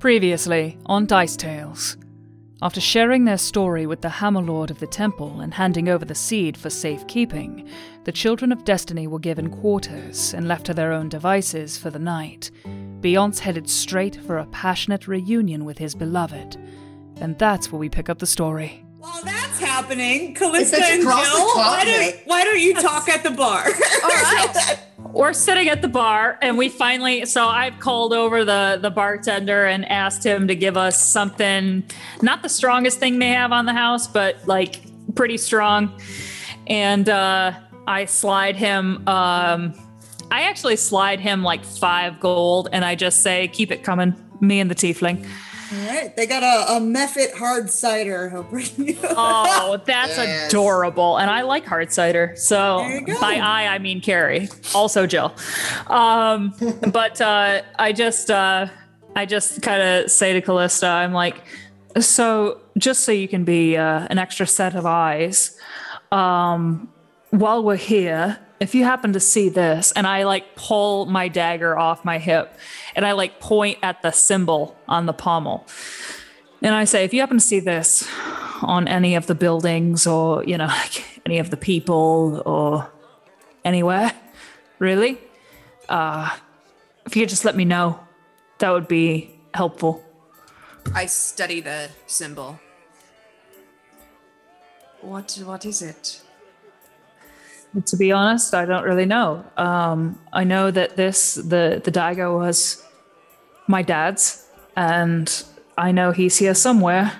Previously on Dice Tales. After sharing their story with the Hammer Lord of the Temple and handing over the seed for safekeeping, the Children of Destiny were given quarters and left to their own devices for the night. Beyonce headed straight for a passionate reunion with his beloved. And that's where we pick up the story. While that's happening, Callista and Jill, why don't, why don't you talk at the bar? All right. We're sitting at the bar and we finally so I've called over the the bartender and asked him to give us something not the strongest thing they have on the house, but like pretty strong. And uh I slide him um I actually slide him like five gold and I just say, keep it coming, me and the tiefling. All right, they got a, a Mephit hard cider. He'll bring you. Oh, that's Yes. adorable. And I like hard cider. So There you go. by I, I mean Carrie. Also Jill. Um, but uh, I just uh, I just kind of say to Callista, I'm like, so just so you can be uh, an extra set of eyes, um, while we're here, if you happen to see this, and I like pull my dagger off my hip and I like point at the symbol on the pommel. And I say, if you happen to see this on any of the buildings or, you know, like any of the people or anywhere, really, uh, if you could just let me know, that would be helpful. I study the symbol. What what is it? To be honest, I don't really know. Um, I know that this, the, the dagger was my dad's, and I know he's here somewhere.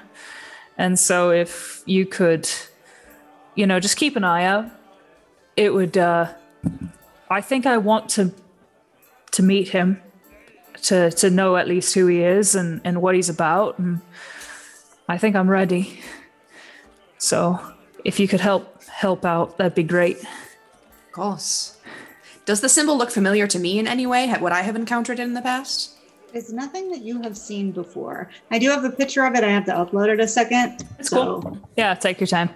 And so if you could, you know, just keep an eye out, it would, uh, I think I want to, to meet him, to, to know at least who he is and, and what he's about. And I think I'm ready. So if you could help, help out, that'd be great. Of course. Does the symbol look familiar to me in any way? What I have encountered it in the past? It's nothing that you have seen before. I do have a picture of it. I have to upload it a second. It's cool. Yeah, take your time.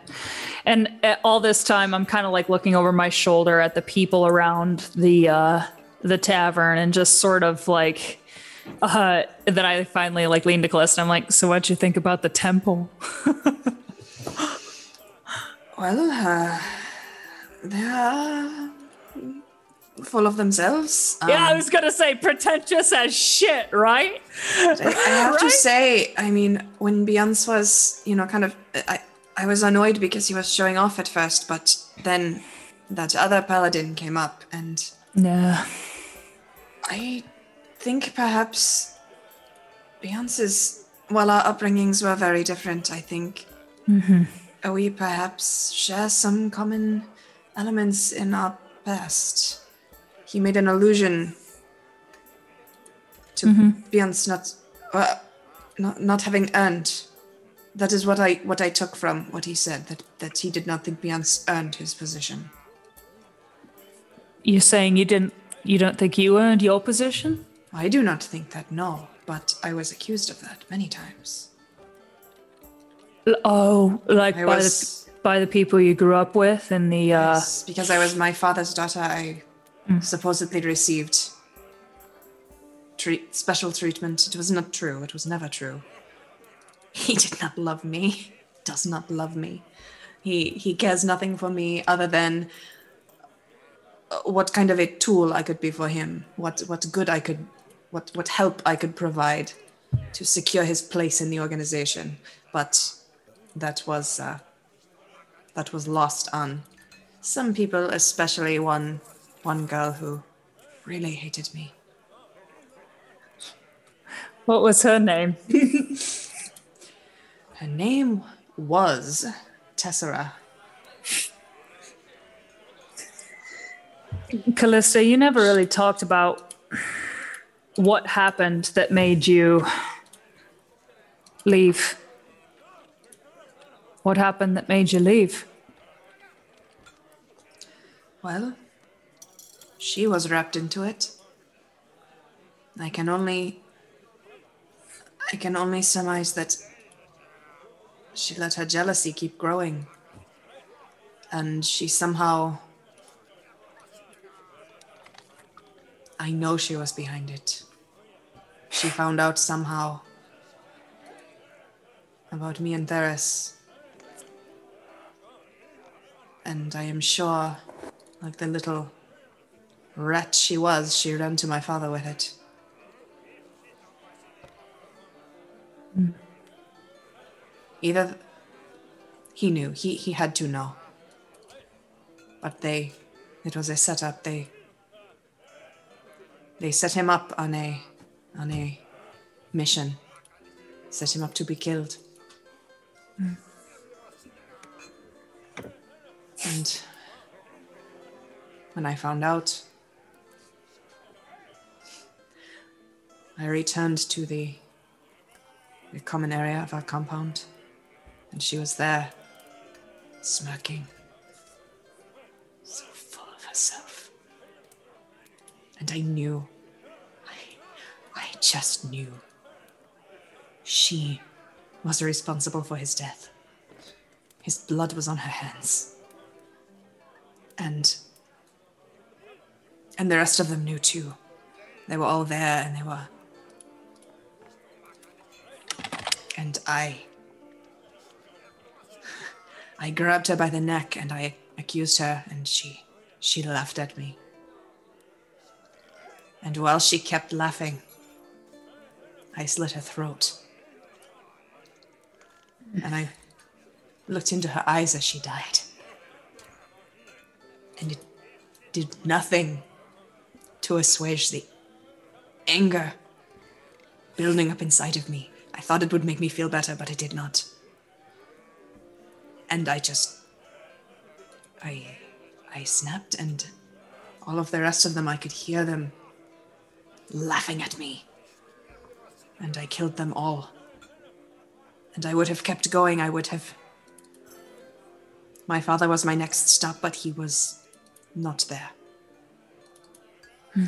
And uh, all this time, I'm kind of like looking over my shoulder at the people around the uh, the tavern, and just sort of like. Uh, then I finally like lean to Callista. I'm like, "So what'd you think about the temple?" Well, uh, they are full of themselves. yeah, I Um, was gonna say pretentious as shit, right? I have to say, I mean, when Beyonce was, you know, kind of, I, I was annoyed because he was showing off at first, but then that other paladin came up, and Yeah. I think perhaps Beyonce's, well, our upbringings were very different. I think we perhaps share some common elements in our past. He made an allusion to Beyonce not, uh, not not having earned. That is what I what I took from what he said. That that he did not think Beyonce earned his position. You're saying you didn't, you don't think you earned your position? I do not think that. No, but I was accused of that many times. Oh, like I by was- the by the people you grew up with in the uh, Yes, because I was my father's daughter, I supposedly received treat, special treatment. It was not true. It was never true. He did not love me. Does not love me. He he cares nothing for me other than uh, what kind of a tool I could be for him. What what good I could, what what help I could provide to secure his place in the organization. But that was uh, that was lost on some people, especially one one girl who really hated me. what was her name? Her name was Tessera. Callista, you never really talked about what happened that made you leave. What happened that made you leave? Well, she was wrapped into it. I can only I can only surmise that she let her jealousy keep growing. And she somehow I know she was behind it. She found out somehow about me and Theris. And I am sure, like the little rat she was, she ran to my father with it. Hmm. Either he knew, he, he had to know. But they, it was a setup. They, they set him up on a, on a mission. Set him up to be killed. Hmm. And when I found out, I returned to the, the common area of our compound, and she was there, smirking, so full of herself. And I knew, I, I just knew, she was responsible for his death. His blood was on her hands. And and the rest of them knew too. They were all there and they were and I I grabbed her by the neck and I accused her and she she laughed at me. And while she kept laughing, I slit her throat. And I looked into her eyes as she died. And it did nothing to assuage the anger building up inside of me. I thought it would make me feel better, but it did not. And I just. I. I snapped, and all of the rest of them, I could hear them laughing at me. And I killed them all. And I would have kept going, I would have. My father was my next stop, but he was not there. Hmm.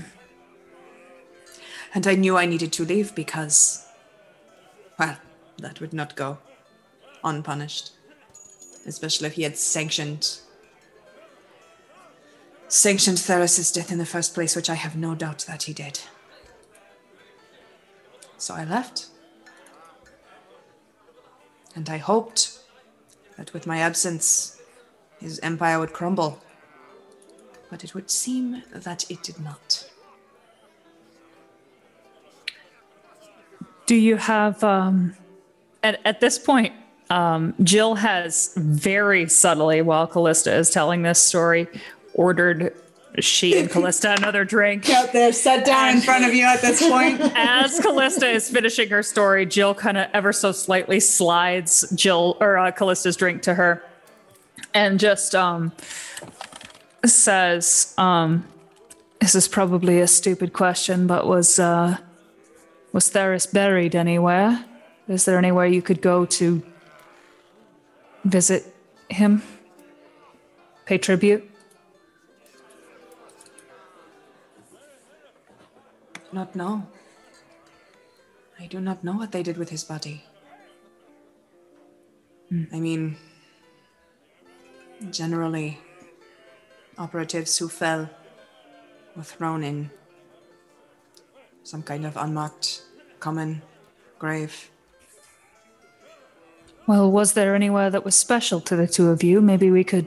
And I knew I needed to leave because, well, that would not go unpunished. Especially if he had sanctioned sanctioned Theris's death in the first place, which I have no doubt that he did. So I left. And I hoped that with my absence, his empire would crumble. But it would seem that it did not. Do you have um at, at this point um Jill has very subtly while Callista is telling this story ordered she and Callista another drink. Out there, set down in front of you at this point. As Callista is finishing her story, Jill kind of ever so slightly slides Jill or uh, Callista's drink to her, and just um says, um, "This is probably a stupid question, but was uh, was Theris buried anywhere? Is there anywhere you could go to visit him, pay tribute?" Not know. I do not know what they did with his body. I mean, generally, operatives who fell were thrown in some kind of unmarked common grave. Well, was there anywhere that was special to the two of you? Maybe we could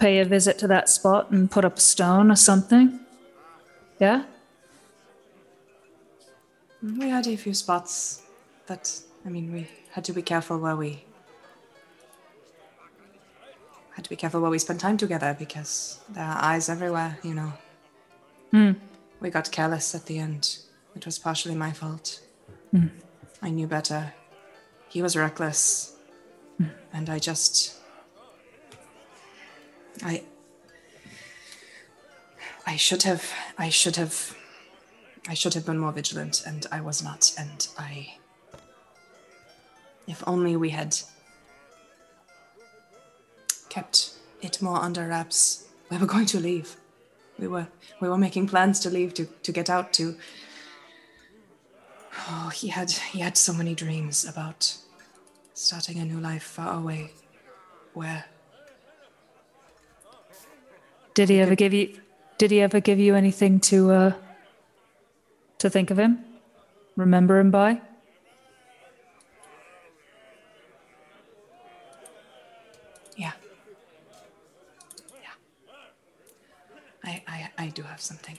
pay a visit to that spot and put up a stone or something. Yeah? We had a few spots, but I mean, we had to be careful where we had to be careful where we spent time together because there are eyes everywhere, you know. Hmm. We got careless at the end. It was partially my fault. I knew better. He was reckless. And I just. I. I should have. I should have. I should have been more vigilant, and I was not. And I. If only we had kept it more under wraps. We were going to leave. We were we were making plans to leave to, to get out to Oh, he had he had so many dreams about starting a new life far away where Did he ever give you did he ever give you anything to uh to think of him? Remember him by? do have something.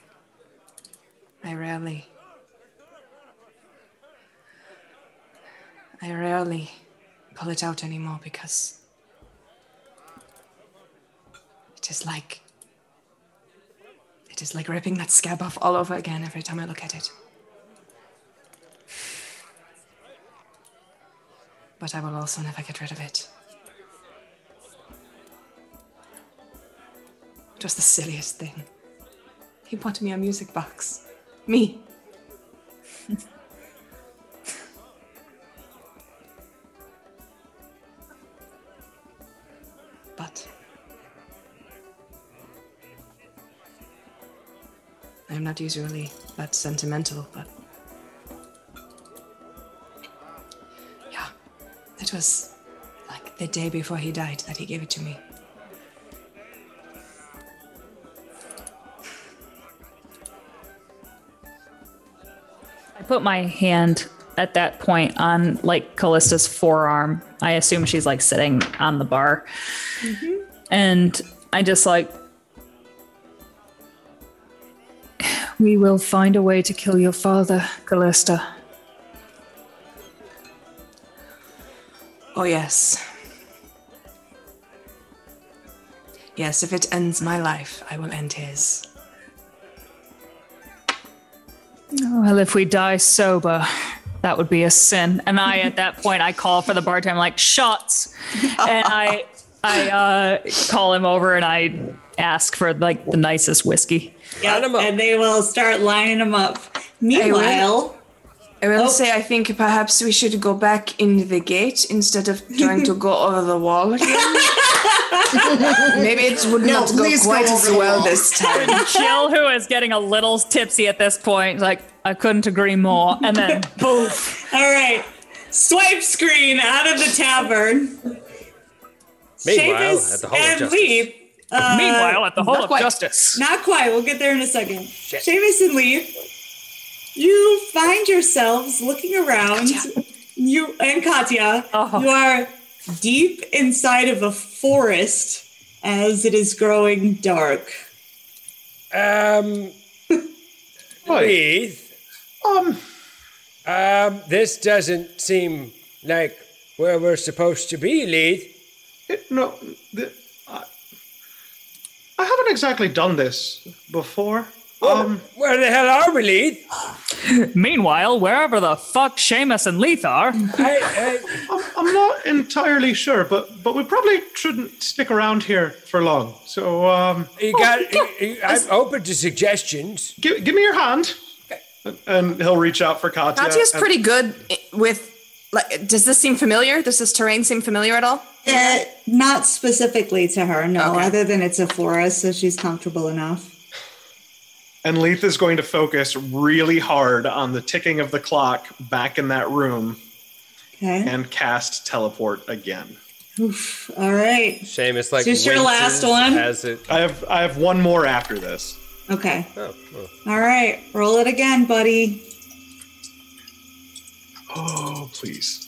I rarely. I rarely pull it out anymore because it is like it is like ripping that scab off all over again every time I look at it. But I will also never get rid of it. It was the silliest thing. He bought me a music box. Me. but I'm not usually that sentimental, but yeah, it was like the day before he died that he gave it to me. Put my hand at that point on like Callista's forearm. I assume she's like sitting on the bar. Mm-hmm. And I just like. We will find a way to kill your father, Callista. Oh, yes. Yes, if it ends my life, I will end his. Well, if we die sober, that would be a sin. And I, at that point, I call for the bartender, like shots, and I, I uh, call him over and I ask for like the nicest whiskey. Yep, 'em up. and they will start lining them up. Meanwhile, I will Oh. say, I think perhaps we should go back in the gate instead of trying to go over the wall again. Maybe it would No, not go please go quite over as the well wall. this time. Jill, who is getting a little tipsy at this point, like, I couldn't agree more. And then, boof. all right, swipe screen out of the tavern. Meanwhile, Seamus at the Hall of and Justice. Leith. uh, Meanwhile, at the Hall of quite. Justice. Not quite. We'll get there in a second. Seamus and Leith, you find yourselves looking around. You and Katya, Oh. you are deep inside of a forest as it is growing dark. Um, Right. Leith, Um, um, this doesn't seem like where we're supposed to be, Leith. it, no, the, I, I haven't exactly done this before. Um, Where the hell are we, Leith? Meanwhile, wherever the fuck Seamus and Leith are, I, I'm, I'm not entirely sure, but but we probably shouldn't stick around here for long. So, um, I, you got. you- you- I'm open to suggestions. give, give me your hand, and he'll reach out for Katya. Katya's and- pretty good with. Like, does this seem familiar? Does this terrain seem familiar at all? Uh, not specifically to her, no, Okay. other than it's a forest, so she's comfortable enough. And Leith is going to focus really hard on the ticking of the clock back in that room Okay. and cast teleport again. Oof. All right. Seamus like Is this your last one? As it. I have I have one more after this. Okay. Oh, oh. All right. Roll it again, buddy. Oh, please.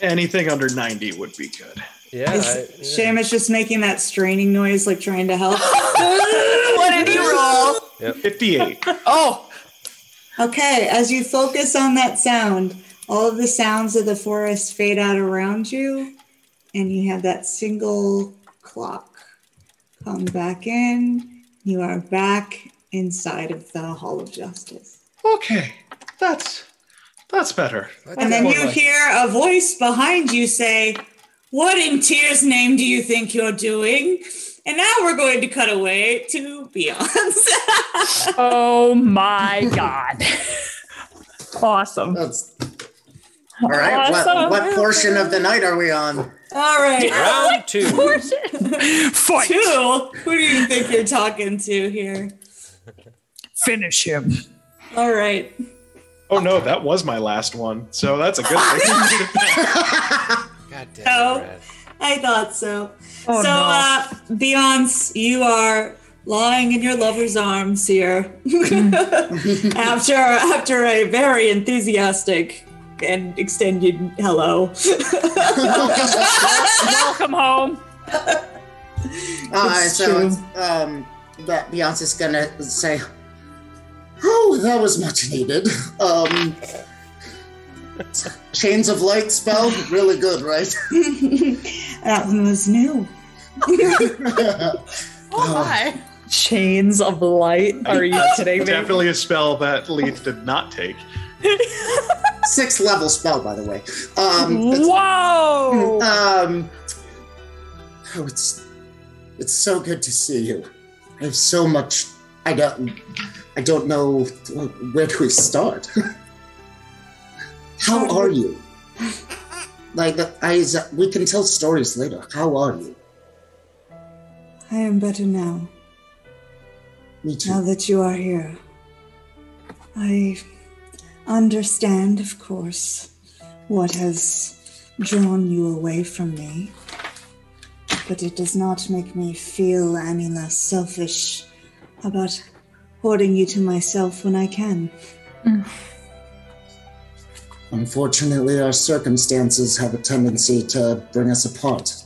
Anything under 90 would be good. yeah. Is I, yeah. Seamus just making that straining noise, like trying to help? What did you roll? 58. Oh, Okay, as you focus on that sound, all of the sounds of the forest fade out around you, and you have that single clock come back in. You are back inside of the Hall of Justice. Okay. That's that's better. And then you hear a voice behind you say, What in Tyr's name do you think you're doing? And now we're going to cut away to Beyonce. oh my god. awesome. That's all right. What, what portion of the night are we on? All right. Round two. Fight! Two. Who do you think you're talking to here? Finish him. All right. Oh no, that was my last one. So that's a good thing. God damn No. It, Brad. I thought so. Oh, so, no. uh, Beyonce, you are lying in your lover's arms here after after a very enthusiastic and extended hello. Welcome home. Uh, so true. it's, um, But Beyonce's gonna say, "Oh, that was much needed." Um, chains of light spell, really good, right? that one was new. Oh, hi. Chains of light. Are you kidding me? Definitely a spell that Leith did not take. Six level spell, by the way. Um, Whoa! Um, oh, it's it's so good to see you. I have so much. I don't. I don't know where do we start. How are you? Like I, we can tell stories later. How are you? I am better now. Me too. Now that you are here, I understand, of course, what has drawn you away from me. But it does not make me feel any less selfish about hoarding you to myself when I can. Mm. Unfortunately, our circumstances have a tendency to bring us apart.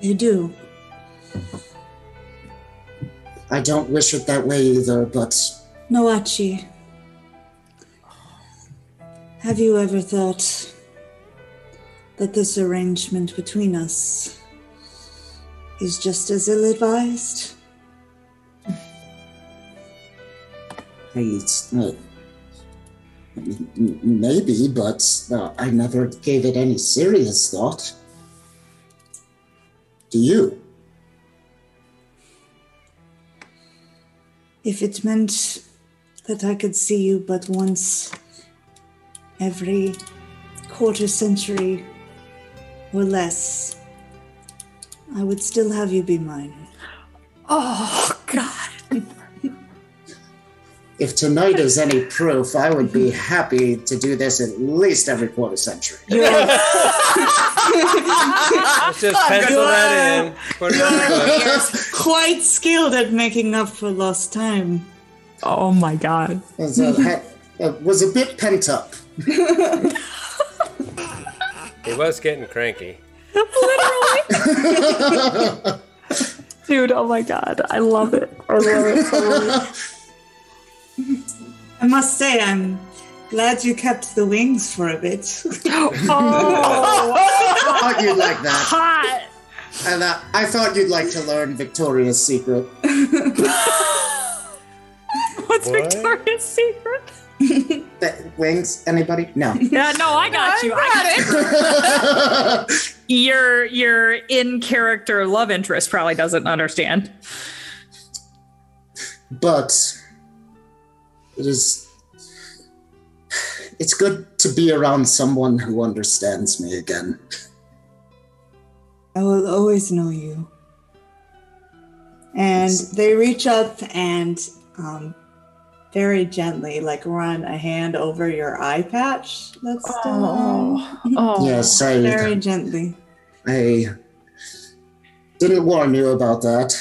You do. I don't wish it that way either, but Noachi, have you ever thought that this arrangement between us is just as ill advised? Hey, it's, uh, maybe, but uh, I never gave it any serious thought. Do you? If it meant that I could see you but once every quarter century or less, I would still have you be mine. Oh God! If tonight is any proof, I would be happy to do this at least every quarter century. Let's just pencil that in. Put it on the. Quite skilled at making up for lost time. Oh my God! It was a, it was a bit pent up. He was getting cranky. Literally. Dude, oh my God! I love it. I love it. I love it. I must say, I'm glad you kept the wings for a bit. Oh, I thought you'd like that. hot! And uh, I thought you'd like to learn Victoria's secret. What's What? Victoria's Secret? Th- wings? Anybody? No. Yeah, no, I got you. I got it. your your in character love interest probably doesn't understand. but it is it's good to be around someone who understands me again I will always know you. And they reach up and um, very gently, like run a hand over your eye patch. That's still on. oh. yes i Very gently. i didn't warn you about that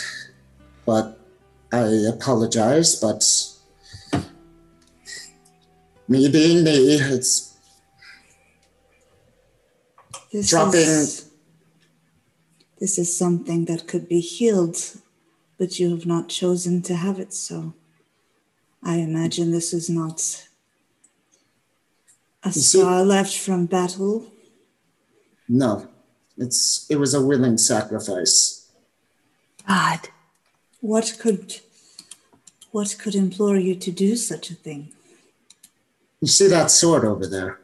but i apologize but me being me it's This Dropping- Is, this is something that could be healed, but you have not chosen to have it so. I imagine this is not a see- scar left from battle. no it's it was a willing sacrifice God. What could what could implore you to do such a thing? You see that sword over there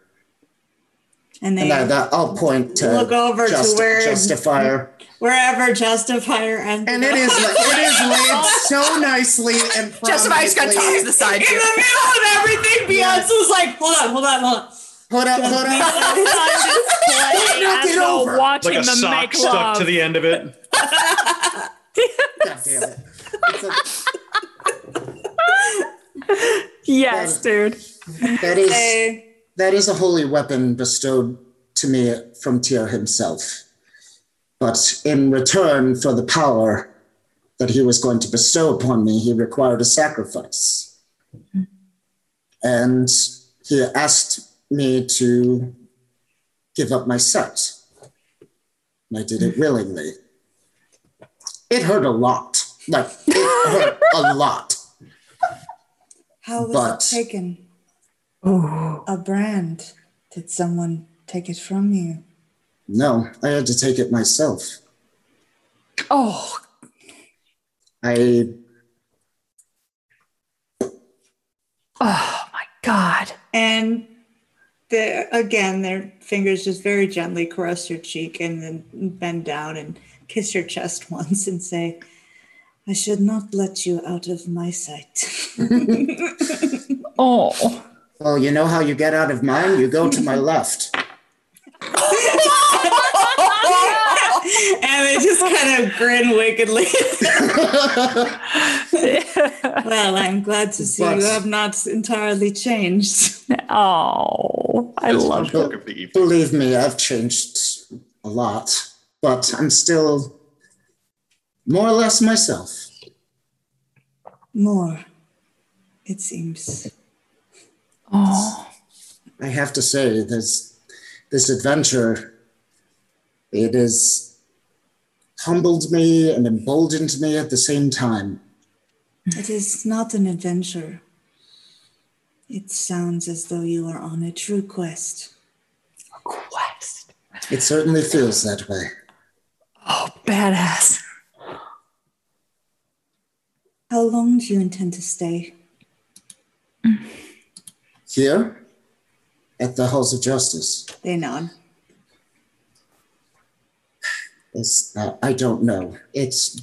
And they and that, that i'll point to look over to where justifier wherever Justifier and And it is it is laid so nicely and Justifier just got prominently. tossed aside in too. the middle of everything. Beyonce was like, "Hold on, hold on, hold on." Hold up, hold up. Knock it over. watching Like a them sock make stuck love. to the end of it. God damn it. It's a- yes, dude. that is Hey, that is a holy weapon bestowed to me from Tyr himself. But in return for the power that he was going to bestow upon me, he required a sacrifice. And he asked me to give up my sight. And I did it willingly. It hurt a lot. Like it hurt a lot. How was But- it taken? Oh, A brand. Did someone take it from you? No, I had to take it myself. oh, I oh my God. And the, again, their fingers just very gently caress your cheek and then bend down and kiss your chest once and say, I should not let you out of my sight. Oh, well, you know how you get out of mine? You go to my left. and they just kind of grin wickedly. well, I'm glad to see you have not entirely changed. oh, I It's love much look of the evening. Believe me, I've changed a lot, but I'm still more or less myself. More, it seems. Oh, I have to say, this this adventure, it has humbled me and emboldened me at the same time. It is not an adventure. It sounds as though you are on a true quest. A quest. It certainly feels that way. Oh, badass. How long do you intend to stay? Here, at the House of Justice, They nod. is uh, I don't know. It's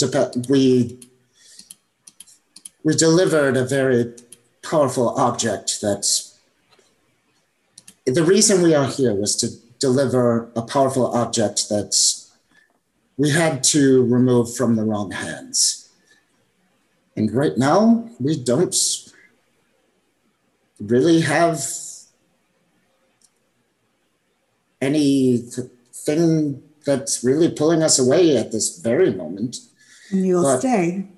we we delivered a very powerful object that the reason we are here was to deliver a powerful object that we had to remove from the wrong hands. And right now, we don't really have anything that's really pulling us away at this very moment, And you'll But- stay.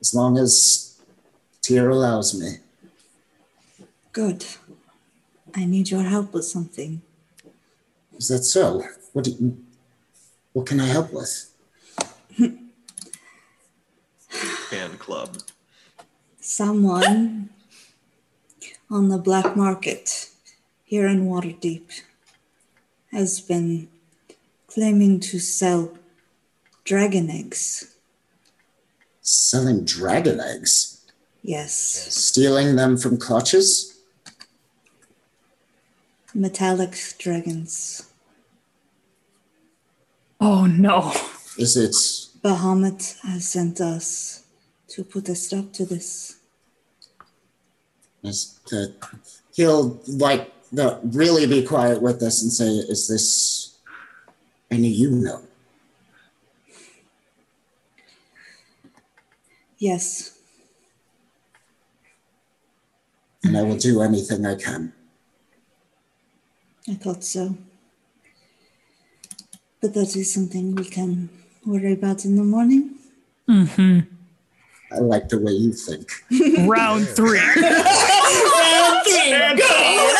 as long as Tyr allows me. Good. I need your help with something. Is that so? What do you, what can I help with? Club. Someone on the black market here in Waterdeep has been claiming to sell dragon eggs. Selling dragon eggs, Yes, stealing them from clutches. metallic dragons. Oh, no. Is it Bahamut has sent us to put a stop to this. is that he'll like the, really be quiet with us and say, "Is this any you know?" Yes, And I will do anything I can. I thought so. But that is something we can worry about in the morning. Mm-hmm. I like the way you think. Round three. Round three. Go.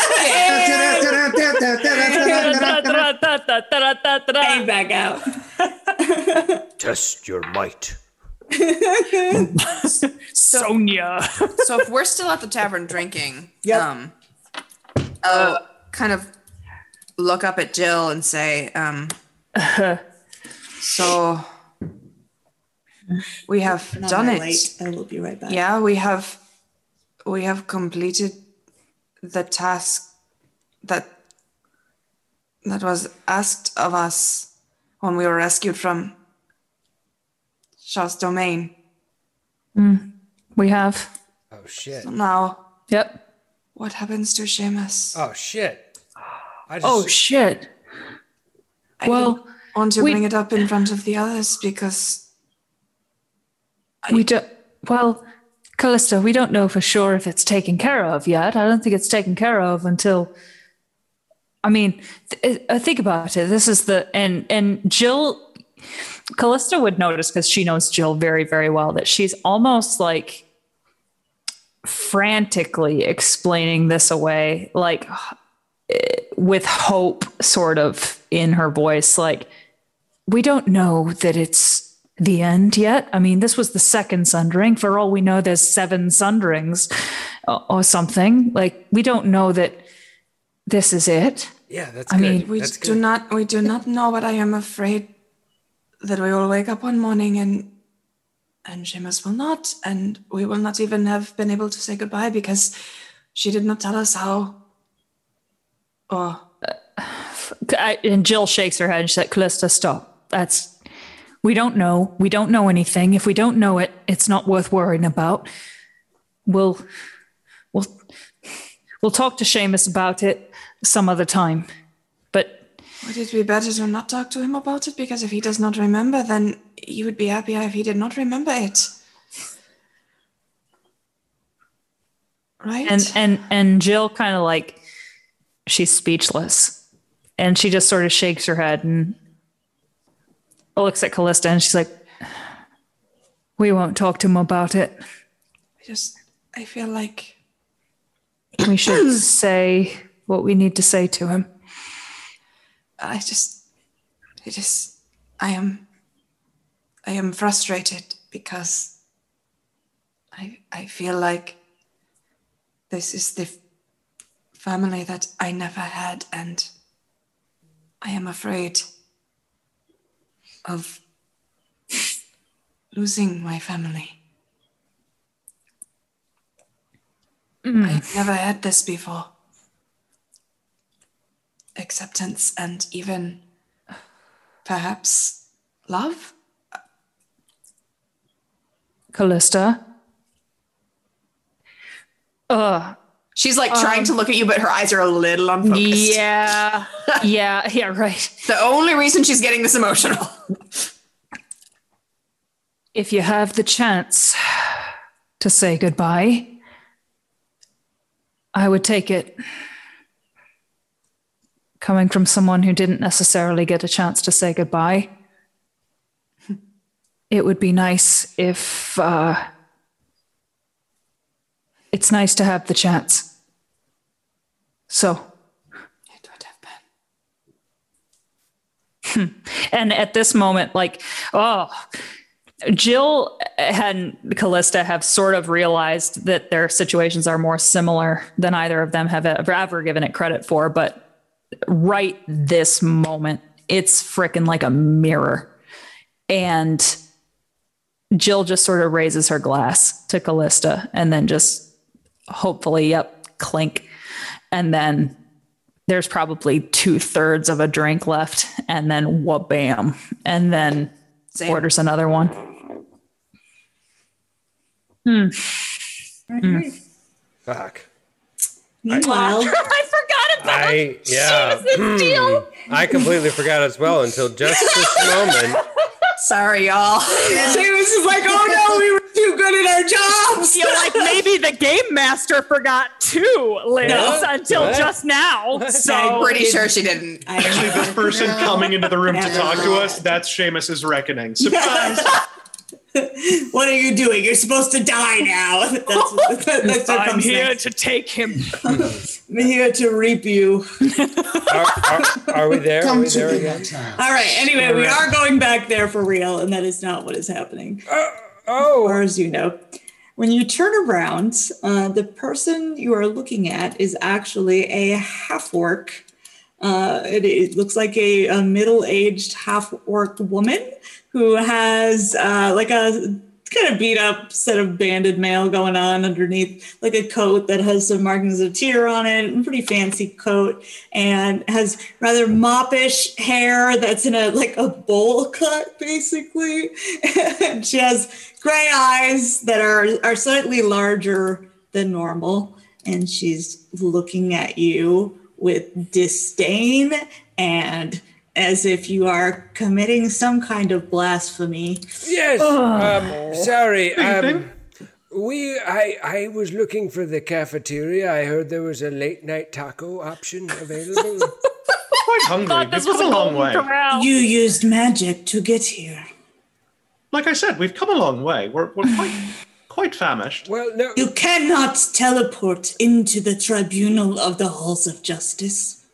Bang back out. Test your might. Sonia. So if we're still at the tavern drinking, Yep. um, I'll kind of look up at Jill and say, um, so we have Not done it. late. I will be right back. Yeah, we have we have completed the task that that was asked of us when we were rescued from Shaw's domain. Hmm. We have. Oh shit. Now, Yep. what happens to Seamus? Oh shit. I just, Oh, shit. I well, didn't want to we- bring it up in front of the others because We don't. Well, Callista, we don't know for sure if it's taken care of yet. I don't think it's taken care of until. I mean, th- uh, think about it. This is the and and Jill, Callista would notice because she knows Jill very very well that she's almost like frantically explaining this away, like eh, with hope, sort of in her voice, like we don't know that it's the end yet. I mean, this was the second sundering. For all we know, there's seven sunderings or, uh, or something. Like, we don't know that this is it. Yeah, that's I good. mean, We that's do good. not we do not know, but I am afraid that we will wake up one morning and and Seamus will not, and we will not even have been able to say goodbye because she did not tell us how. Oh, I, and Jill shakes her head and she's like, Callista, stop. That's, we don't know. We don't know anything. If we don't know it, it's not worth worrying about. We'll, we'll, we'll talk to Seamus about it some other time. But would it be better to not talk to him about it? Because if he does not remember, then he would be happier if he did not remember it. Right? and and and Jill kind of like she's speechless, and she just sort of shakes her head and looks at Callista, and she's like, "We won't talk to him about it. I just I feel like We should say what we need to say to him." I just I just I am I am frustrated because I I feel like this is the family that I never had and I am afraid of losing my family. I've never had this before. Acceptance and even perhaps love? Callista. Uh, She's like trying to look at you, but her eyes are a little unfocused. yeah, yeah, yeah, right. The only reason she's getting this emotional. If you have the chance to say goodbye, I would take it. Coming from someone who didn't necessarily get a chance to say goodbye, it would be nice if uh, it's nice to have the chance. So, It would have been. Hmm. and at this moment, like, oh, Jill and Callista have sort of realized that their situations are more similar than either of them have ever, ever given it credit for. But right this moment, it's freaking like a mirror. And Jill just sort of raises her glass to Callista and then just hopefully, yep, clink. And then there's probably two thirds of a drink left, and then wha bam, and then Same. orders another one. Hmm. Fuck. Meanwhile, I forgot about I yeah. Hmm. I completely forgot as well until just this moment. Sorry, y'all. Seamus is like, oh no, we were too good at our jobs. feel like maybe the game master forgot too, Liz, No. until What? just now. So I'm Pretty sure she didn't. Actually, this person coming into the room to talk to us, that's Seamus's reckoning. Surprise! what are you doing? You're supposed to die now. That's that's what I'm here next. to take him. I'm here to reap you. Are, are, are we there? Are we to there me, again? my child. All right. Anyway, we are going back there for real, and that is not what is happening. Oh, Or as you know, when you turn around, uh, the person you are looking at is actually a half orc. Uh, it, it looks like a, a middle aged half orc woman who has uh, like a kind of beat up set of banded mail going on underneath, like a coat that has some markings of tear on it, pretty fancy coat, and has rather moppish hair that's in a like a bowl cut, basically. and she has gray eyes that are are slightly larger than normal, and she's looking at you with disdain and as if you are committing some kind of blasphemy. yes. Um, sorry. Um, we I I was looking for the cafeteria. I heard there was a late night taco option available. Quite hungry. This We've was come a a long way. corral. You used magic to get here. Like I said, we've come a long way. We're, we're quite quite famished. well, no. You cannot teleport into the tribunal of the halls of justice.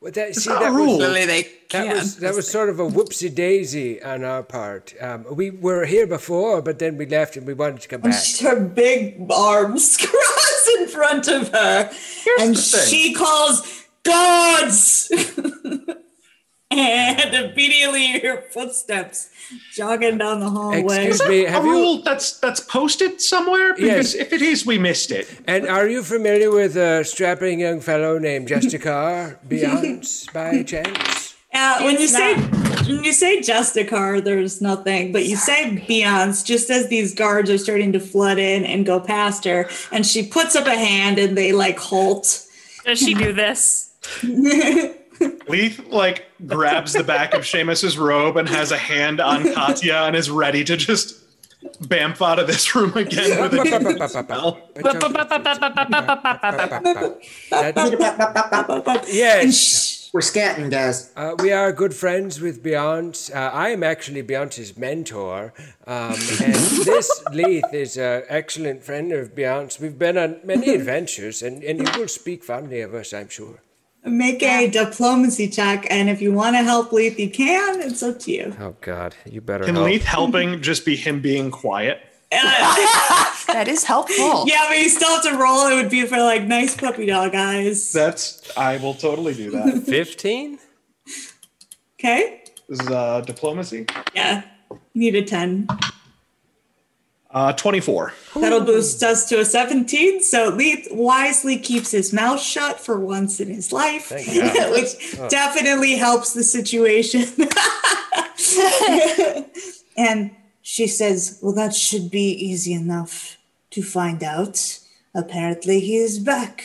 Well, that, see, not a that rule. was, they that was that was sort of a whoopsie daisy on our part. Um, we were here before, but then we left and we wanted to come back. Her big arms cross in front of her, and she calls guards. and immediately you hear footsteps jogging down the hallway. Excuse me, a you? rule that's that's posted somewhere? Because Yes. if it is, we missed it. And are you familiar with a strapping young fellow named Justicar Beyonce by chance? Uh, when you say when you say Justicar, there's nothing, but you say Beyonce just as these guards are starting to flood in and go past her, and she puts up a hand and they like halt. Does she do this? Leith like grabs the back of Seamus's robe and has a hand on Katya and is ready to just bamf out of this room again with a spell. Yes, We're scatting, guys. uh, we are good friends with Beyonce. Uh, I am actually Beyonce's mentor, um, and this Leith is an excellent friend of Beyonce. We've been on many adventures, and, and he will speak fondly of us, I'm sure. Make a diplomacy check, and if you want to help Leith, you can. It's up to you. Oh God, you better Can Leith helping just be him being quiet? that is helpful. Yeah, but you still have to roll. It would be for like nice puppy dog eyes. That's I will totally do that. Fifteen. Okay. This is uh, diplomacy. Yeah. You need a ten. Uh, Twenty-four. That'll boost us to a 17. So Leith wisely keeps his mouth shut for once in his life, which definitely helps the situation. and she says, Well, that should be easy enough to find out. Apparently, he is back.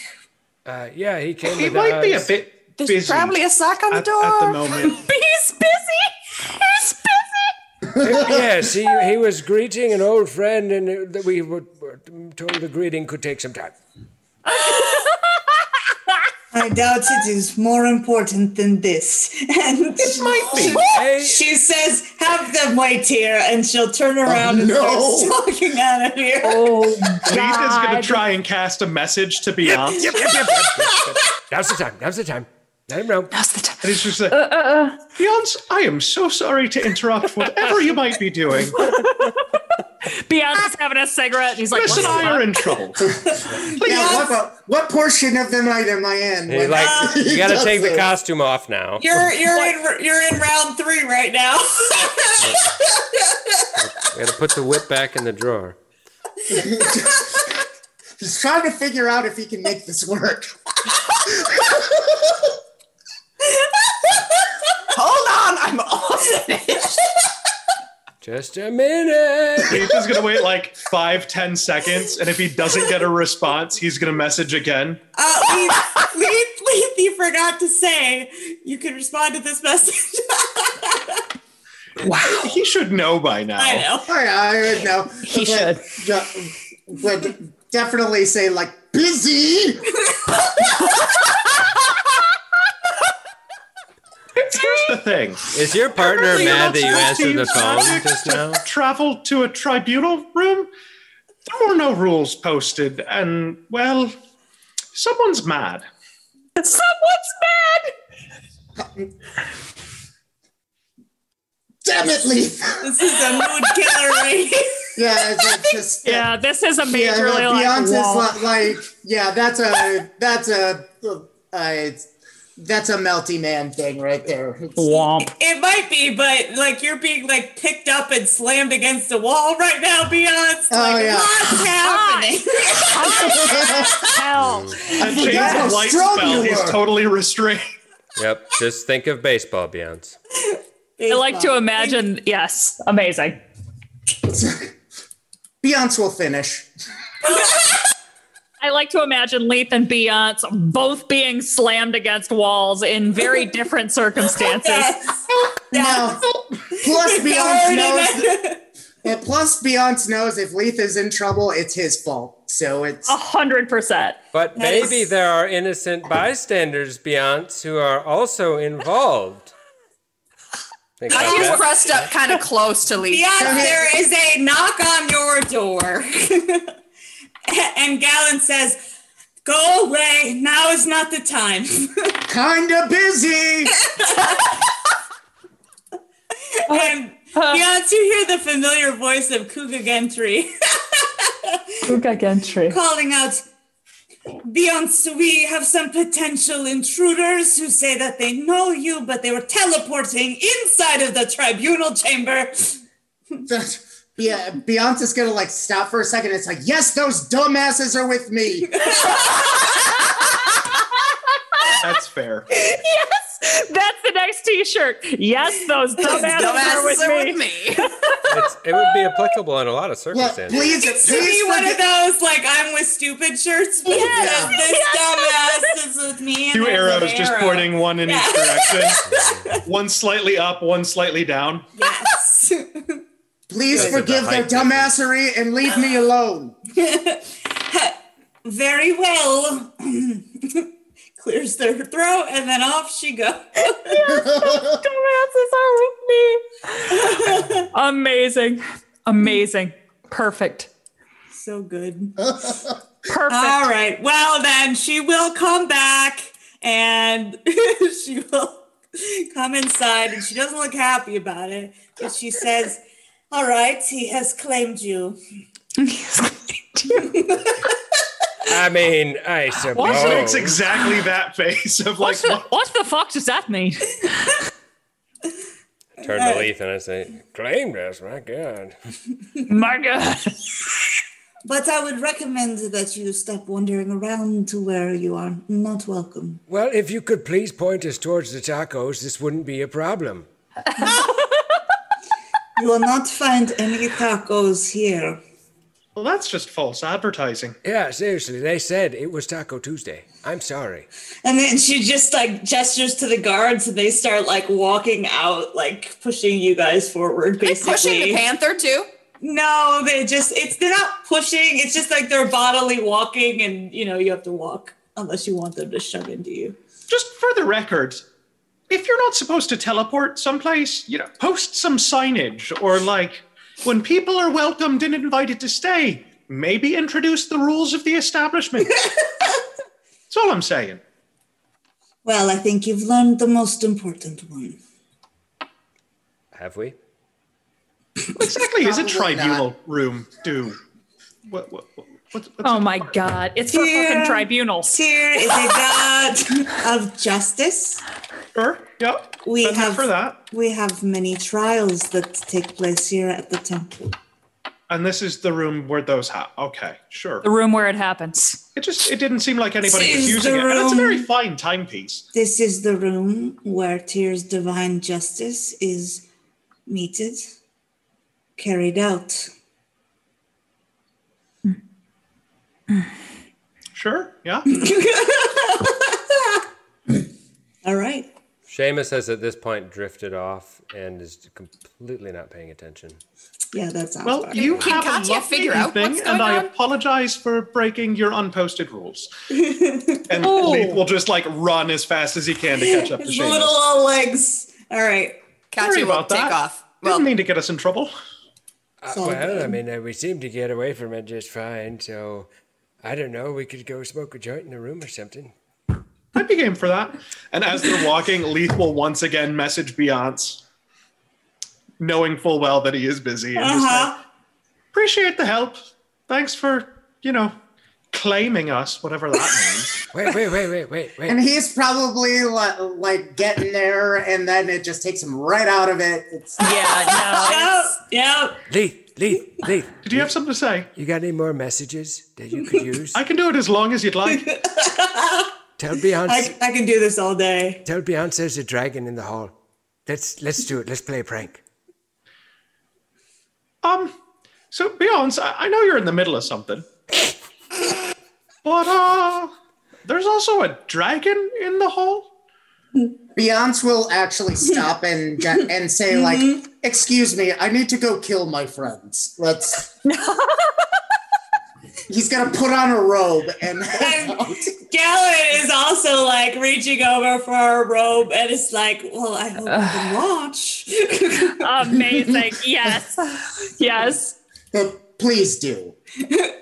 Uh, yeah, he came. Back. He with might be a bit There's busy probably a sock on the at, door. at the moment. He's busy. He's busy. yes, he, he was greeting an old friend, and uh, that we were, were told the greeting could take some time. I doubt it is more important than this. And it might be. Hey, She says, "Have them wait here," and she'll turn around and no. start talking out of here. Oh Leith is going to try and cast a message to Beyonce. yep, yep, yep, yep. Now's the time. Now's the time. Let him know. That's the time. And he's just like, uh, uh, uh. Beyonce, I am so sorry to interrupt whatever you might be doing. Beyonce's having a cigarette. And he's like, Chris and "What I are fuck?" in trouble. Yeah, what, what portion of the night am I in? He's like, he you got to does take the costume off now. You're you're in you're in round three right now. Got to put the whip back in the drawer. He's trying to figure out if he can make this work. Hold on, I'm almost finished. Just a minute. Leith is going to wait like five, ten seconds. And if he doesn't get a response, he's going to message again. Uh, Leith, Leith, Leith, you forgot to say you can respond to this message. wow, He should know by now. I know. Oh, yeah, I would know. He but, should. But definitely say, like, busy. Here's the thing. Is your partner Remember, mad that you answered the phone just now? Travel to a tribunal room? There were no rules posted, and well, someone's mad. Someone's mad. Damn it, Leith. This is a mood killer right here. Yeah, it's, it's just. Yeah, this is a Yeah, majorly like Beyonce's wall. like, yeah, that's a that's a uh, it's, that's a melty man thing right there. It's- Womp. It might be, but like you're being like picked up and slammed against the wall right now, Beyonce. Oh, Like yeah. what's happening? Hell. And forgot how chains light spell, you he's totally restrained. Yep. Just think of baseball, Beyonce. I like to imagine. Yes, amazing. Beyonce will finish. I like to imagine Leith and Beyonce both being slammed against walls in very different circumstances. Yes. Now, plus Beyonce knows. and- And plus, Beyonce knows if Leith is in trouble, it's his fault. So it's A hundred percent. But That is- maybe there are innocent bystanders, Beyonce, who are also involved. Think about She's that. pressed up kind of close to Lee. Beyonce, there is a knock on your door. and Galen says, Go away. Now is not the time. Kinda busy. Um, and Beyonce, you hear the familiar voice of Kuga Gentry Kuga Gentry. calling out, Beyonce, we have some potential intruders who say that they know you, but they were teleporting inside of the tribunal chamber. Yeah, Beyonce's gonna like stop for a second. It's like, yes, those dumbasses are with me. That's fair. Yes, that's the next T-shirt. Yes, those dumbasses, are with me. It's, it would be applicable in a lot of Well, circumstances. please, It's to please be one of those like I'm with stupid shirts, but Yes. this dumbass is with me. and Two there's an arrows just arrow. pointing one in each direction. one slightly up, one slightly down. Yes. Please Because the forgive their height dumbassery and leave me alone. Very well. Clears their throat and then off she goes. Dumbasses are with me. Amazing, amazing, perfect, so good. perfect. All right. Well, then she will come back and she will come inside and she doesn't look happy about it. But she says, All right, he has claimed you. I mean, I He suppose. makes exactly that face of like, What the, what the fuck does that mean? Turn to Leith and I say, claimed us, my God. My God. But I would recommend that you stop wandering around to where you are not welcome. Well, if you could please point us towards the tacos, this wouldn't be a problem. You will not find any tacos here. well, that's just false advertising. Yeah, seriously, they said it was Taco Tuesday. I'm sorry. And then she just like gestures to the guards and they start like walking out, like pushing you guys forward, They basically. pushing the panther too. No, they just it's they're not pushing, it's just like they're bodily walking and you know, you have to walk unless you want them to shove into you. Just for the record, if you're not supposed to teleport someplace, you know, post some signage or like when people are welcomed and invited to stay, maybe introduce the rules of the establishment. That's all I'm saying. Well, I think you've learned the most important one. Have we? What exactly is a Probably tribunal room do? What, what, what, what's, what's Oh my God. It's for Yeah. fucking tribunals. Here is a god of justice. Sure, yeah. We I'm have for that. we have many trials that take place here at the temple. And this is the room where those happen. Okay, sure. The room where it happens. It just it didn't seem like anybody This was using the it. And it's a very fine timepiece. This is the room where Tyr's divine justice is meted, carried out. Sure, yeah. All right. Seamus has at this point drifted off and is completely not paying attention. Yeah, that's sounds Well, about you right. have Katya a lovely figure out evening, what's and going I on? apologize for breaking your unposted rules. and Leith will just like run as fast as he can to catch up to His Seamus. little old legs. All right. Katya Sorry will about take that. off. Didn't Well, mean to get us in trouble. Uh, well, I mean, uh, we seem to get away from it just fine, so I don't know. We could go smoke a joint in a room or something. I'd be game for that. And as they're walking, Leith will once again message Beyonce, knowing full well that he is busy. And just say, Uh-huh. appreciate the help. Thanks for, you know, claiming us, whatever that means. Wait, wait, wait, wait, wait, wait. And he's probably like, like getting there, and then it just takes him right out of it. It's, Yeah, no. Yep. Yep. Leith, Leith, Leith. Did you have something to say? You got any more messages that you could use? I can do it as long as you'd like. Tell Beyonce. I, I can do this all day. Tell Beyonce there's a dragon in the hall. Let's let's do it. Let's play a prank. Um, so Beyonce, I, I know you're in the middle of something, but uh, there's also a dragon in the hall. Beyonce will actually stop and and say like, "Excuse me, I need to go kill my friends. Let's." He's gonna put on a robe and head And out. Galen is also like reaching over for a robe and it's like, well, I hope you can watch. Amazing. Yes. Yes. But please do.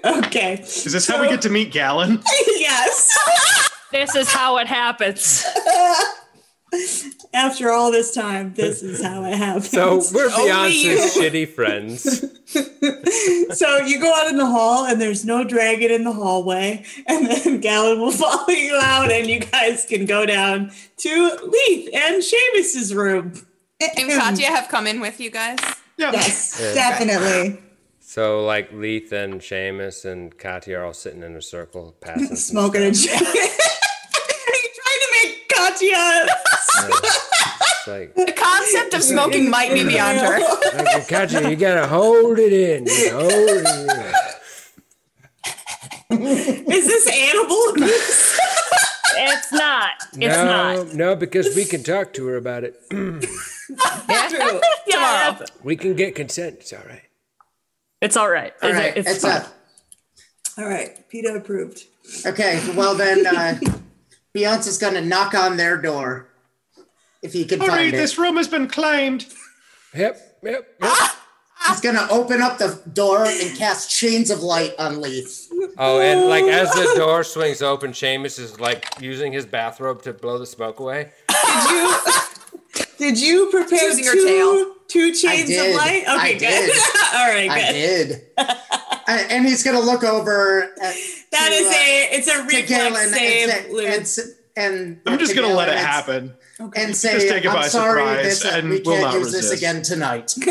okay. Is this how we get to meet Galen? yes. This is how it happens. After all this time, this is how it happens. So we're Only. Beyonce's shitty friends. So you go out in the hall, and there's no dragon in the hallway, and then Galen will follow you out, and you guys can go down to Leith and Seamus's room. And Katya have come in with you guys. Yeah. Yes, Yeah. definitely. So like Leith and Seamus and Katya are all sitting in a circle, passing some Smoking and stuff. Are you trying to make Katya? It's like, The concept of smoking might be beyond her. like Katya, you gotta hold it in. You hold it Is this animal abuse? It's not. It's no, not. no, because we can talk to her about it. True. Yeah, We can get consent. It's all right. it's all right. All It's- right, it's it's fine. up. All right, PETA approved. Okay, well then, uh, Beyonce's gonna knock on their door if he can Hurry, find it. this room has been claimed. Yep, yep, yep. He's gonna open up the door and cast chains of light on Leith. Oh, and like as the door swings open, Seamus is like using his bathrobe to blow the smoke away. Did you did you prepare Using her two, tail. two chains of light? Okay, I good. did. All right, I did. and, and he's gonna look over at That to, is uh, a it's a to reflex save, and, Luke. and, s- and I'm just gonna let it Galen and s- happen. And say, Just take it I'm by sorry, surprise this, and we will can't not use this again tonight.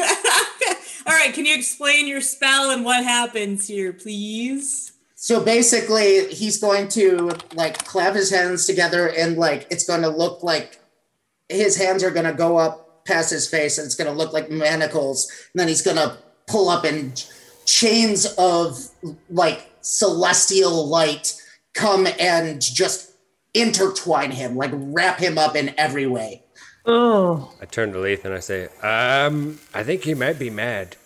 All right, can you explain your spell and what happens here, please? So basically, he's going to like clap his hands together, and like it's going to look like his hands are going to go up past his face, and it's going to look like manacles. And then he's going to pull up, and chains of like celestial light come and just intertwine him, like wrap him up in every way. Oh. I turn to Leith and I say, um, I think he might be mad.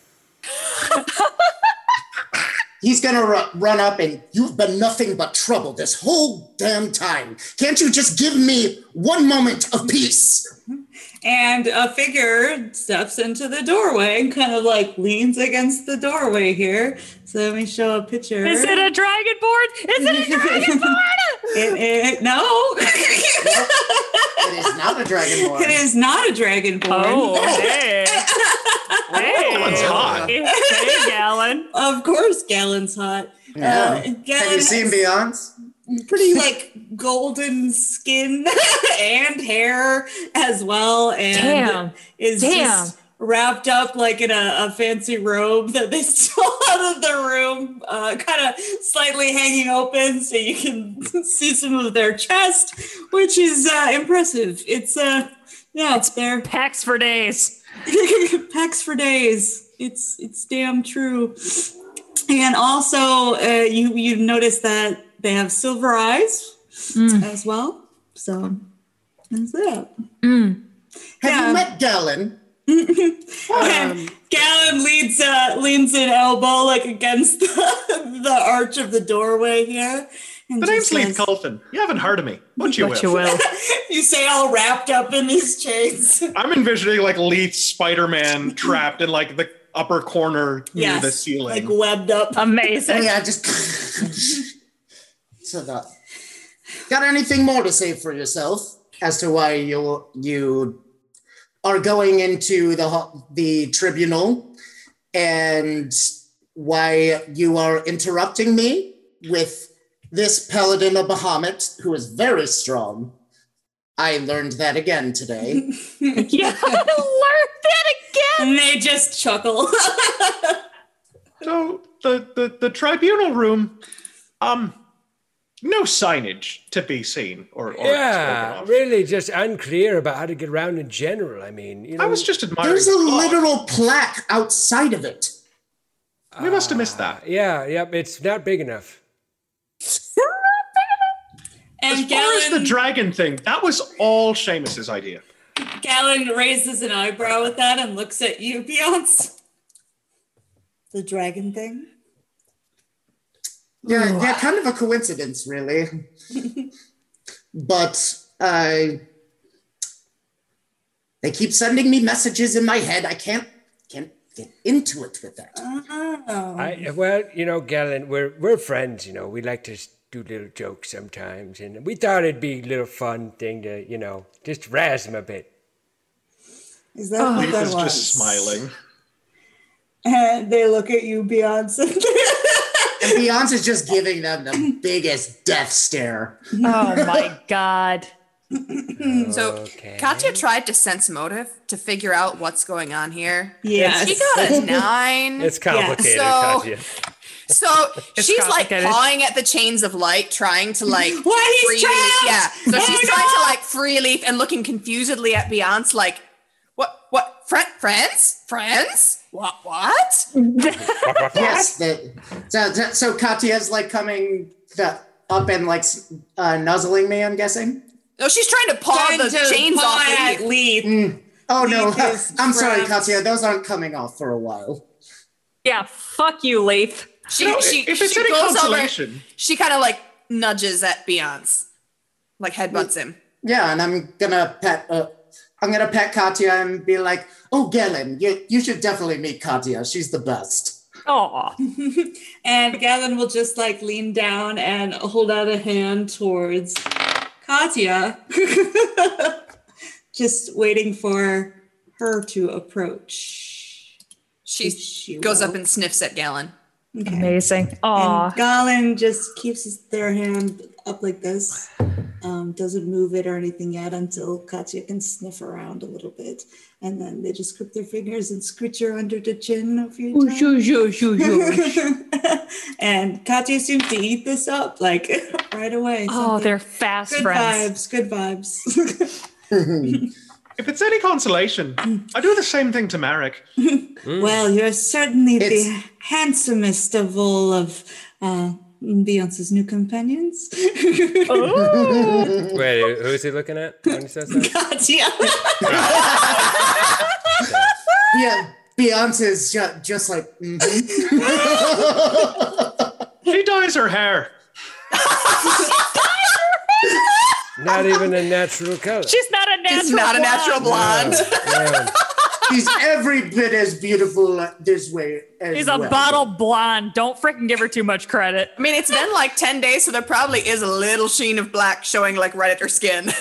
He's gonna ru- run up and you've been nothing but trouble this whole damn time. Can't you just give me one moment of peace? And a figure steps into the doorway and kind of like leans against the doorway here. So let me show a picture. Is it a dragon board? Is it a dragonborn? It- it- no. It is not a dragonborn. it is not a dragonborn. Oh, hey. hey. One's hot. Hey, Galen. Of course, Galen's hot. Yeah. Uh, Galen Have you seen has Beyond's? Pretty like golden skin and hair as well, and Damn. is Damn. just wrapped up like in a, a fancy robe that they stole out of the room, uh, kind of slightly hanging open so you can see some of their chest, which is uh, impressive. It's uh, yeah, it's there. Packs for days. Packs for days. It's it's damn true. And also, uh, you you notice that they have silver eyes mm. as well. So that's that. Mm. Have Yeah. you met Galen? And um, Galen leads uh, leans an elbow like against the, the arch of the doorway here. But I'm just Leith Colton. You haven't heard of me. What you What will. you will. You say all wrapped up in these chains. I'm envisioning like Leith Spider-Man trapped in like the upper corner near yes, the ceiling. like webbed up. Oh Amazing. yeah, just so that. Got anything more to say for yourself as to why you you are going into the the tribunal and why you are interrupting me with this paladin of Bahamut who is very strong. I learned that again today. Yeah, I learned that again. And they just chuckle. So the, the the tribunal room, um, no signage to be seen or, or Yeah, really just unclear about how to get around in general. I mean, you know, I was just admiring. There's a the literal plaque outside of it. We must have missed that. Ah, yeah, yep, it's not big enough. and As far as the dragon thing, that was all Seamus's idea. Galen raises an eyebrow at that and looks at you, Beyonce. The dragon thing. Yeah, yeah, kind of a coincidence, really. but I, they keep sending me messages in my head. I can't can't get into it with that. Oh. I well, you know, Galen, we're we're friends. You know, we like to do little jokes sometimes, and we thought it'd be a little fun thing to, you know, just razz him a bit. Is that what Leith that is was? just smiling. And they look at you, Beyonce. And Beyonce's just giving them the biggest death stare. Oh my god. So Okay. Katya tried to sense motive to figure out what's going on here. yes. She got a nine. It's complicated, So- Katya. So she's like complicated. pawing at the chains of light, trying to like Why he's free trapped? Yeah. So Oh, she's trying to like free Leith and looking confusedly at Beyonce, like, what what friend friends? Friends? What what? Yes. The, so, so- so Katya's like coming the, up and like uh, nuzzling me, I'm guessing. No, she's trying to paw Trying the to chains paw off at Leith. Leith. Oh no, Leith is I'm sorry, trapped. Katya. Those aren't coming off for a while. Yeah, fuck you, Leith. She, No, she, if it's she any goes over, she kind of like nudges at Beyonce, like headbutts him. Yeah, and I'm gonna pet. Uh, I'm gonna pet Katya and be like, "Oh, Galen, you you should definitely meet Katya. She's the best." Aw. And Galen will just like lean down and hold out a hand towards Katya, just waiting for her to approach. She she goes will. up and sniffs at Galen. Okay. Amazing. Aw. And Galen just keeps his, their hand up like this, um, doesn't move it or anything yet until Katya can sniff around a little bit. And then they just grip their fingers and scritch her under the chin a few Ooh, times. shoo, shoo, shoo, shoo. and Katya seems to eat this up like right away. Oh, Something- they're fast good friends. vibes, good vibes. if it's any consolation, I do the same thing to Marek. well, you're certainly the handsomest of all of uh, Beyonce's new companions. Oh. Wait, who's he looking at when he says that? Katya. Yeah, Beyonce's just, just like. mhm. She dyes her hair. Not even a natural color. She's not a natural. She's not a natural blonde. Yeah. She's every bit as beautiful this way as She's a bottle blonde. Don't freaking give her too much credit. I mean, it's been like 10 days, so there probably is a little sheen of black showing like right at her skin.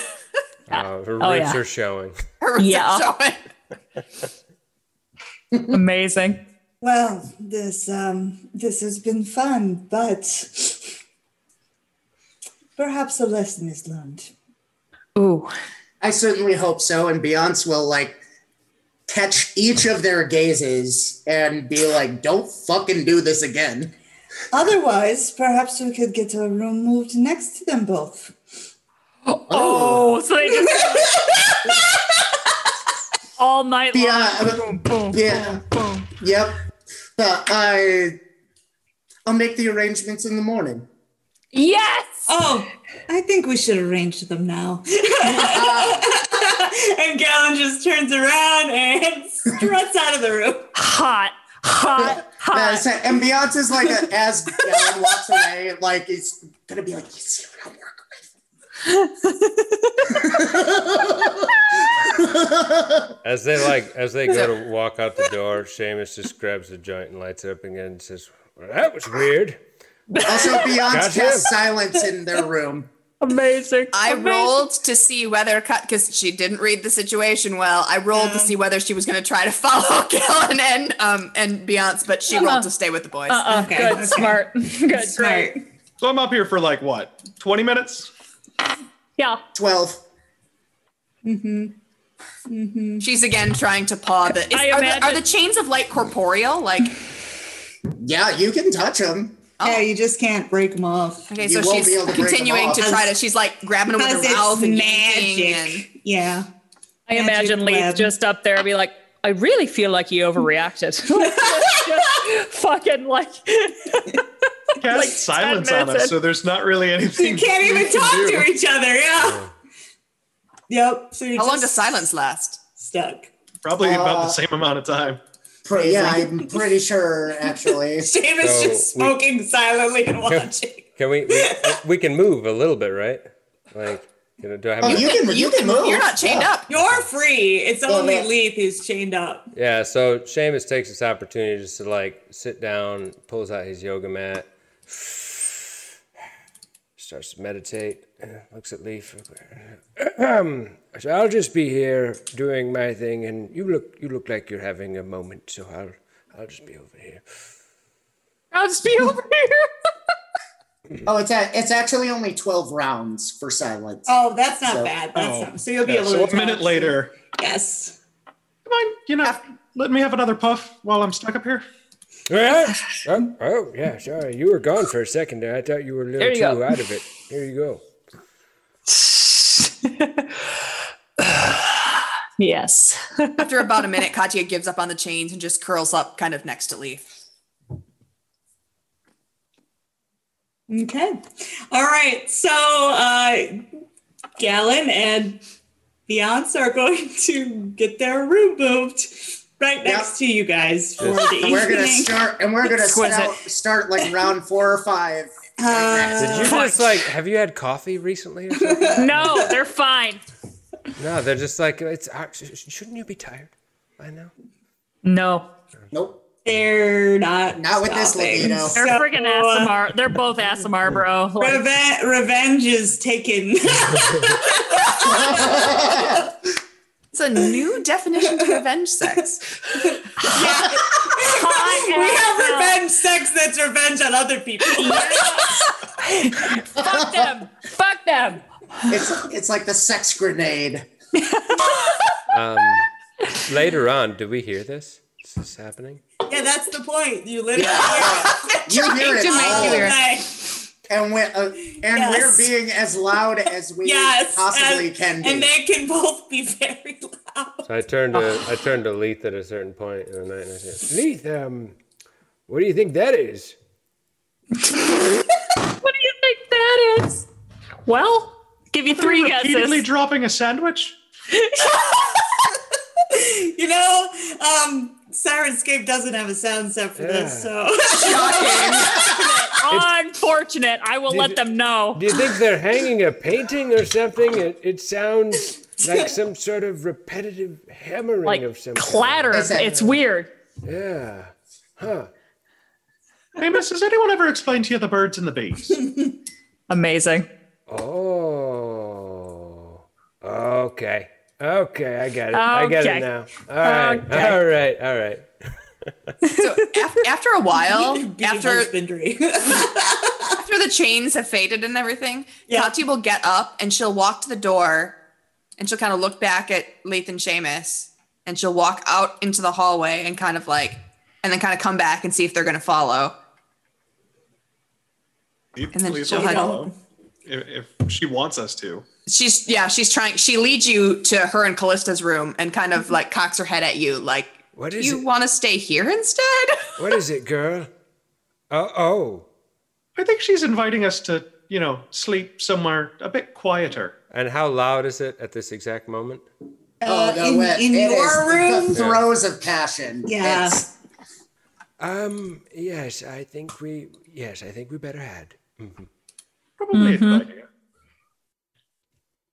Oh, her Oh, roots yeah. are showing. Her roots are showing. Amazing. Well, this um this has been fun, but perhaps a lesson is learned. Ooh. I certainly hope so. And Beyonce will like catch each of their gazes and be like, "Don't fucking do this again." Otherwise, perhaps we could get a room moved next to them both. Oh, oh. so they just all night long. Yeah, I boom, boom, Yeah. boom. Yep. But I, I'll make the arrangements in the morning. Yes. Oh, I think we should arrange them now. and Galen just turns around and struts out of the room. Hot, hot, hot. so- and Beyonce's like, a, as Galen walks away, like he's gonna be like, "You see what I'm working As they like, as they go to walk out the door, Seamus just grabs the joint and lights it up again and says, well, "That was weird." with?" Also, Beyonce Gotcha. has silence in their room. Amazing. I Amazing. rolled to see whether cut because she didn't read the situation well. I rolled to see whether she was going to try to follow Galen and um and Beyonce, but she rolled to stay with the boys. Uh-uh. Okay, Good. okay. Smart. Good. Smart. Great. So I'm up here for like what, 20 minutes? Yeah. Twelve. Mm-hmm. Mm-hmm. She's again trying to paw the. Is, are, the are the chains of light corporeal? Like Yeah, you can touch them. Yeah, you just can't break them off. okay, You so won't she's to continuing to try to. She's like grabbing them with her mouth and magic. and Yeah. I Magic imagine Leith web. just up there be like, I really feel like he overreacted. Just, just fucking like Cast Like silence on minutes us, so there's not really anything. You can't even can talk do. to each other. Yeah. Yep. So you're how long does silence last? Stuck. Probably about Uh, the same amount of time. Pre- yeah, I'm pretty sure actually. David's So just we- smoking silently and watching. Can we, we? We can move a little bit, right? Like You know, do I have? Oh, you can you can move. You're not chained Yeah. up. You're free. It's Well, only that- Leith who's chained up. Yeah, so Seamus takes this opportunity just to like sit down, pulls out his yoga mat, starts to meditate, uh, looks at Leith. Um, so I'll just be here doing my thing, and you look you look like you're having a moment, so I'll I'll just be over here. I'll just be over here. Oh, it's a, it's actually only twelve rounds for silence. Oh, that's not So- bad. That's Oh, not, so you'll be Yeah, able so to. a minute later, Yes. mind, you know, let me have another puff while I'm stuck up here. Yeah. Oh, oh, yeah, sorry. You were gone for a second there. I thought you were a little too go. out of it. Here you go. yes. After about a minute, Katya gives up on the chains and just curls up kind of next to Leith. Okay. All right. So, uh, Galen and Beyonce are going to get their room moved right next to you guys for the And evening. we're gonna start, and we're gonna Exquisite. start, start like round four or five. Uh, Did you just like? Have you had coffee recently or something? No, they're fine. No, they're just like it's. Shouldn't you be tired I know? No. Nope. They're not. Not with this stopping. libido. They're So, freaking uh, ASMR. They're both ASMR, bro. Like, Reve- revenge is taken. It's a new definition of revenge sex. yeah. we have revenge sex that's revenge on other people. Fuck them. Fuck them. It's it's like the sex grenade. Um, later on, do we hear this? Is this happening? yeah, that's the point. You literally You hear it, to all, you hear it. Okay. and we're uh, and Yes. we're being as loud as we Yes, possibly and, can be. and they can both be very loud. So I turned to I turned to Leith at a certain point in the night, and I said, "Leith, um, what do you think that is?" What do you think that is? Well, give you three Repeatedly guesses. dropping a sandwich. You know, um, Syrinscape doesn't have a sound set for this, so Unfortunate. I will let them know. Do you think they're hanging a painting or something? It, it sounds like some sort of repetitive hammering Like of some clatter. Is it- It's weird. Yeah. Huh. Amos, has anyone ever explained to you the birds and the bees? Amazing. Oh. Okay. Okay, I got it. I get it now. All right. Okay. All right. All right. So after, after a while, after after the chains have faded and everything, Yeah. Katya will get up and she'll walk to the door and she'll kind of look back at Leith and Seamus and she'll walk out into the hallway and kind of like, and then kind of come back and see if they're going to follow. And then she'll don't head- follow. If, if she wants us to. She's, yeah, she's trying, she leads you to her and Callista's room and kind of like cocks her head at you, like, What is it? you want to stay here instead? What is it, girl? Oh, oh. I think she's inviting us to, you know, sleep somewhere a bit quieter. And how loud is it at this exact moment? oh no, in- it- in it your is room? the throes of passion. Yeah. It's- Um, yes, I think we yes, I think we better head. Probably a mm-hmm. good idea.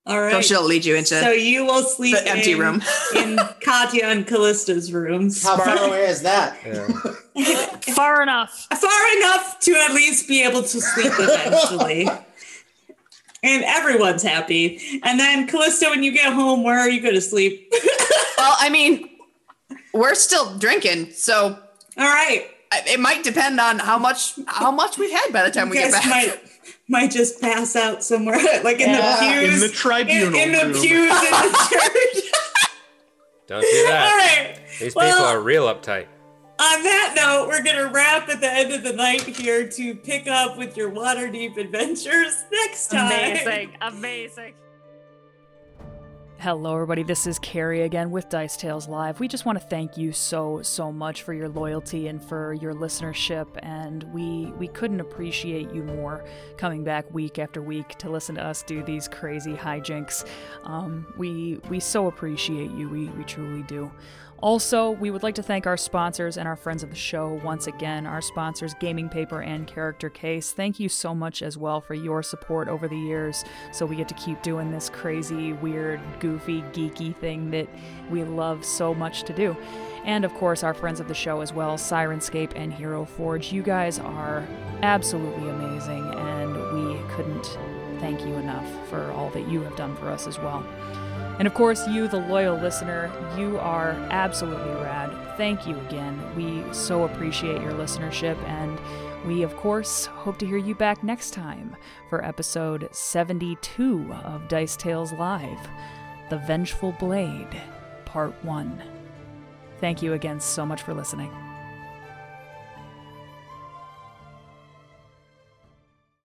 All So right. she'll lead you into So you will sleep the empty in, room. in Katya and Callista's rooms. how far away is that? Yeah. Far enough. Far enough to at least be able to sleep eventually. and everyone's happy. And then Callista, when you get home, where are you going to sleep? Well, I mean, we're still drinking, so All right. It might depend on how much how much we've had by the time we You get back. might might just pass out somewhere, like in Yeah. the In pews. the tribunal in, in the pews in the church. Don't do that. All right. These people are real uptight. On that note, we're going to wrap at the end of the night here to pick up with your Waterdeep adventures next time. Amazing. Amazing. Hello, everybody. This is Carrie again with Dice Tales Live. We just want to thank you so, so much for your loyalty and for your listenership, and we we couldn't appreciate you more coming back week after week to listen to us do these crazy hijinks. Um, we we so appreciate you. We we truly do. Also, we would like to thank our sponsors and our friends of the show once again. Our sponsors, Gaming Paper and Character Case. Thank you so much as well for your support over the years so we get to keep doing this crazy, weird, goofy, geeky thing that we love so much to do. And of course, our friends of the show as well, Syrinscape and Hero Forge. You guys are absolutely amazing, and we couldn't thank you enough for all that you have done for us as well. And of course, you, the loyal listener, you are absolutely rad. Thank you again. We so appreciate your listenership, and we, of course, hope to hear you back next time for episode 72 of Dice Tales Live The Vengeful Blade, Part 1. Thank you again so much for listening.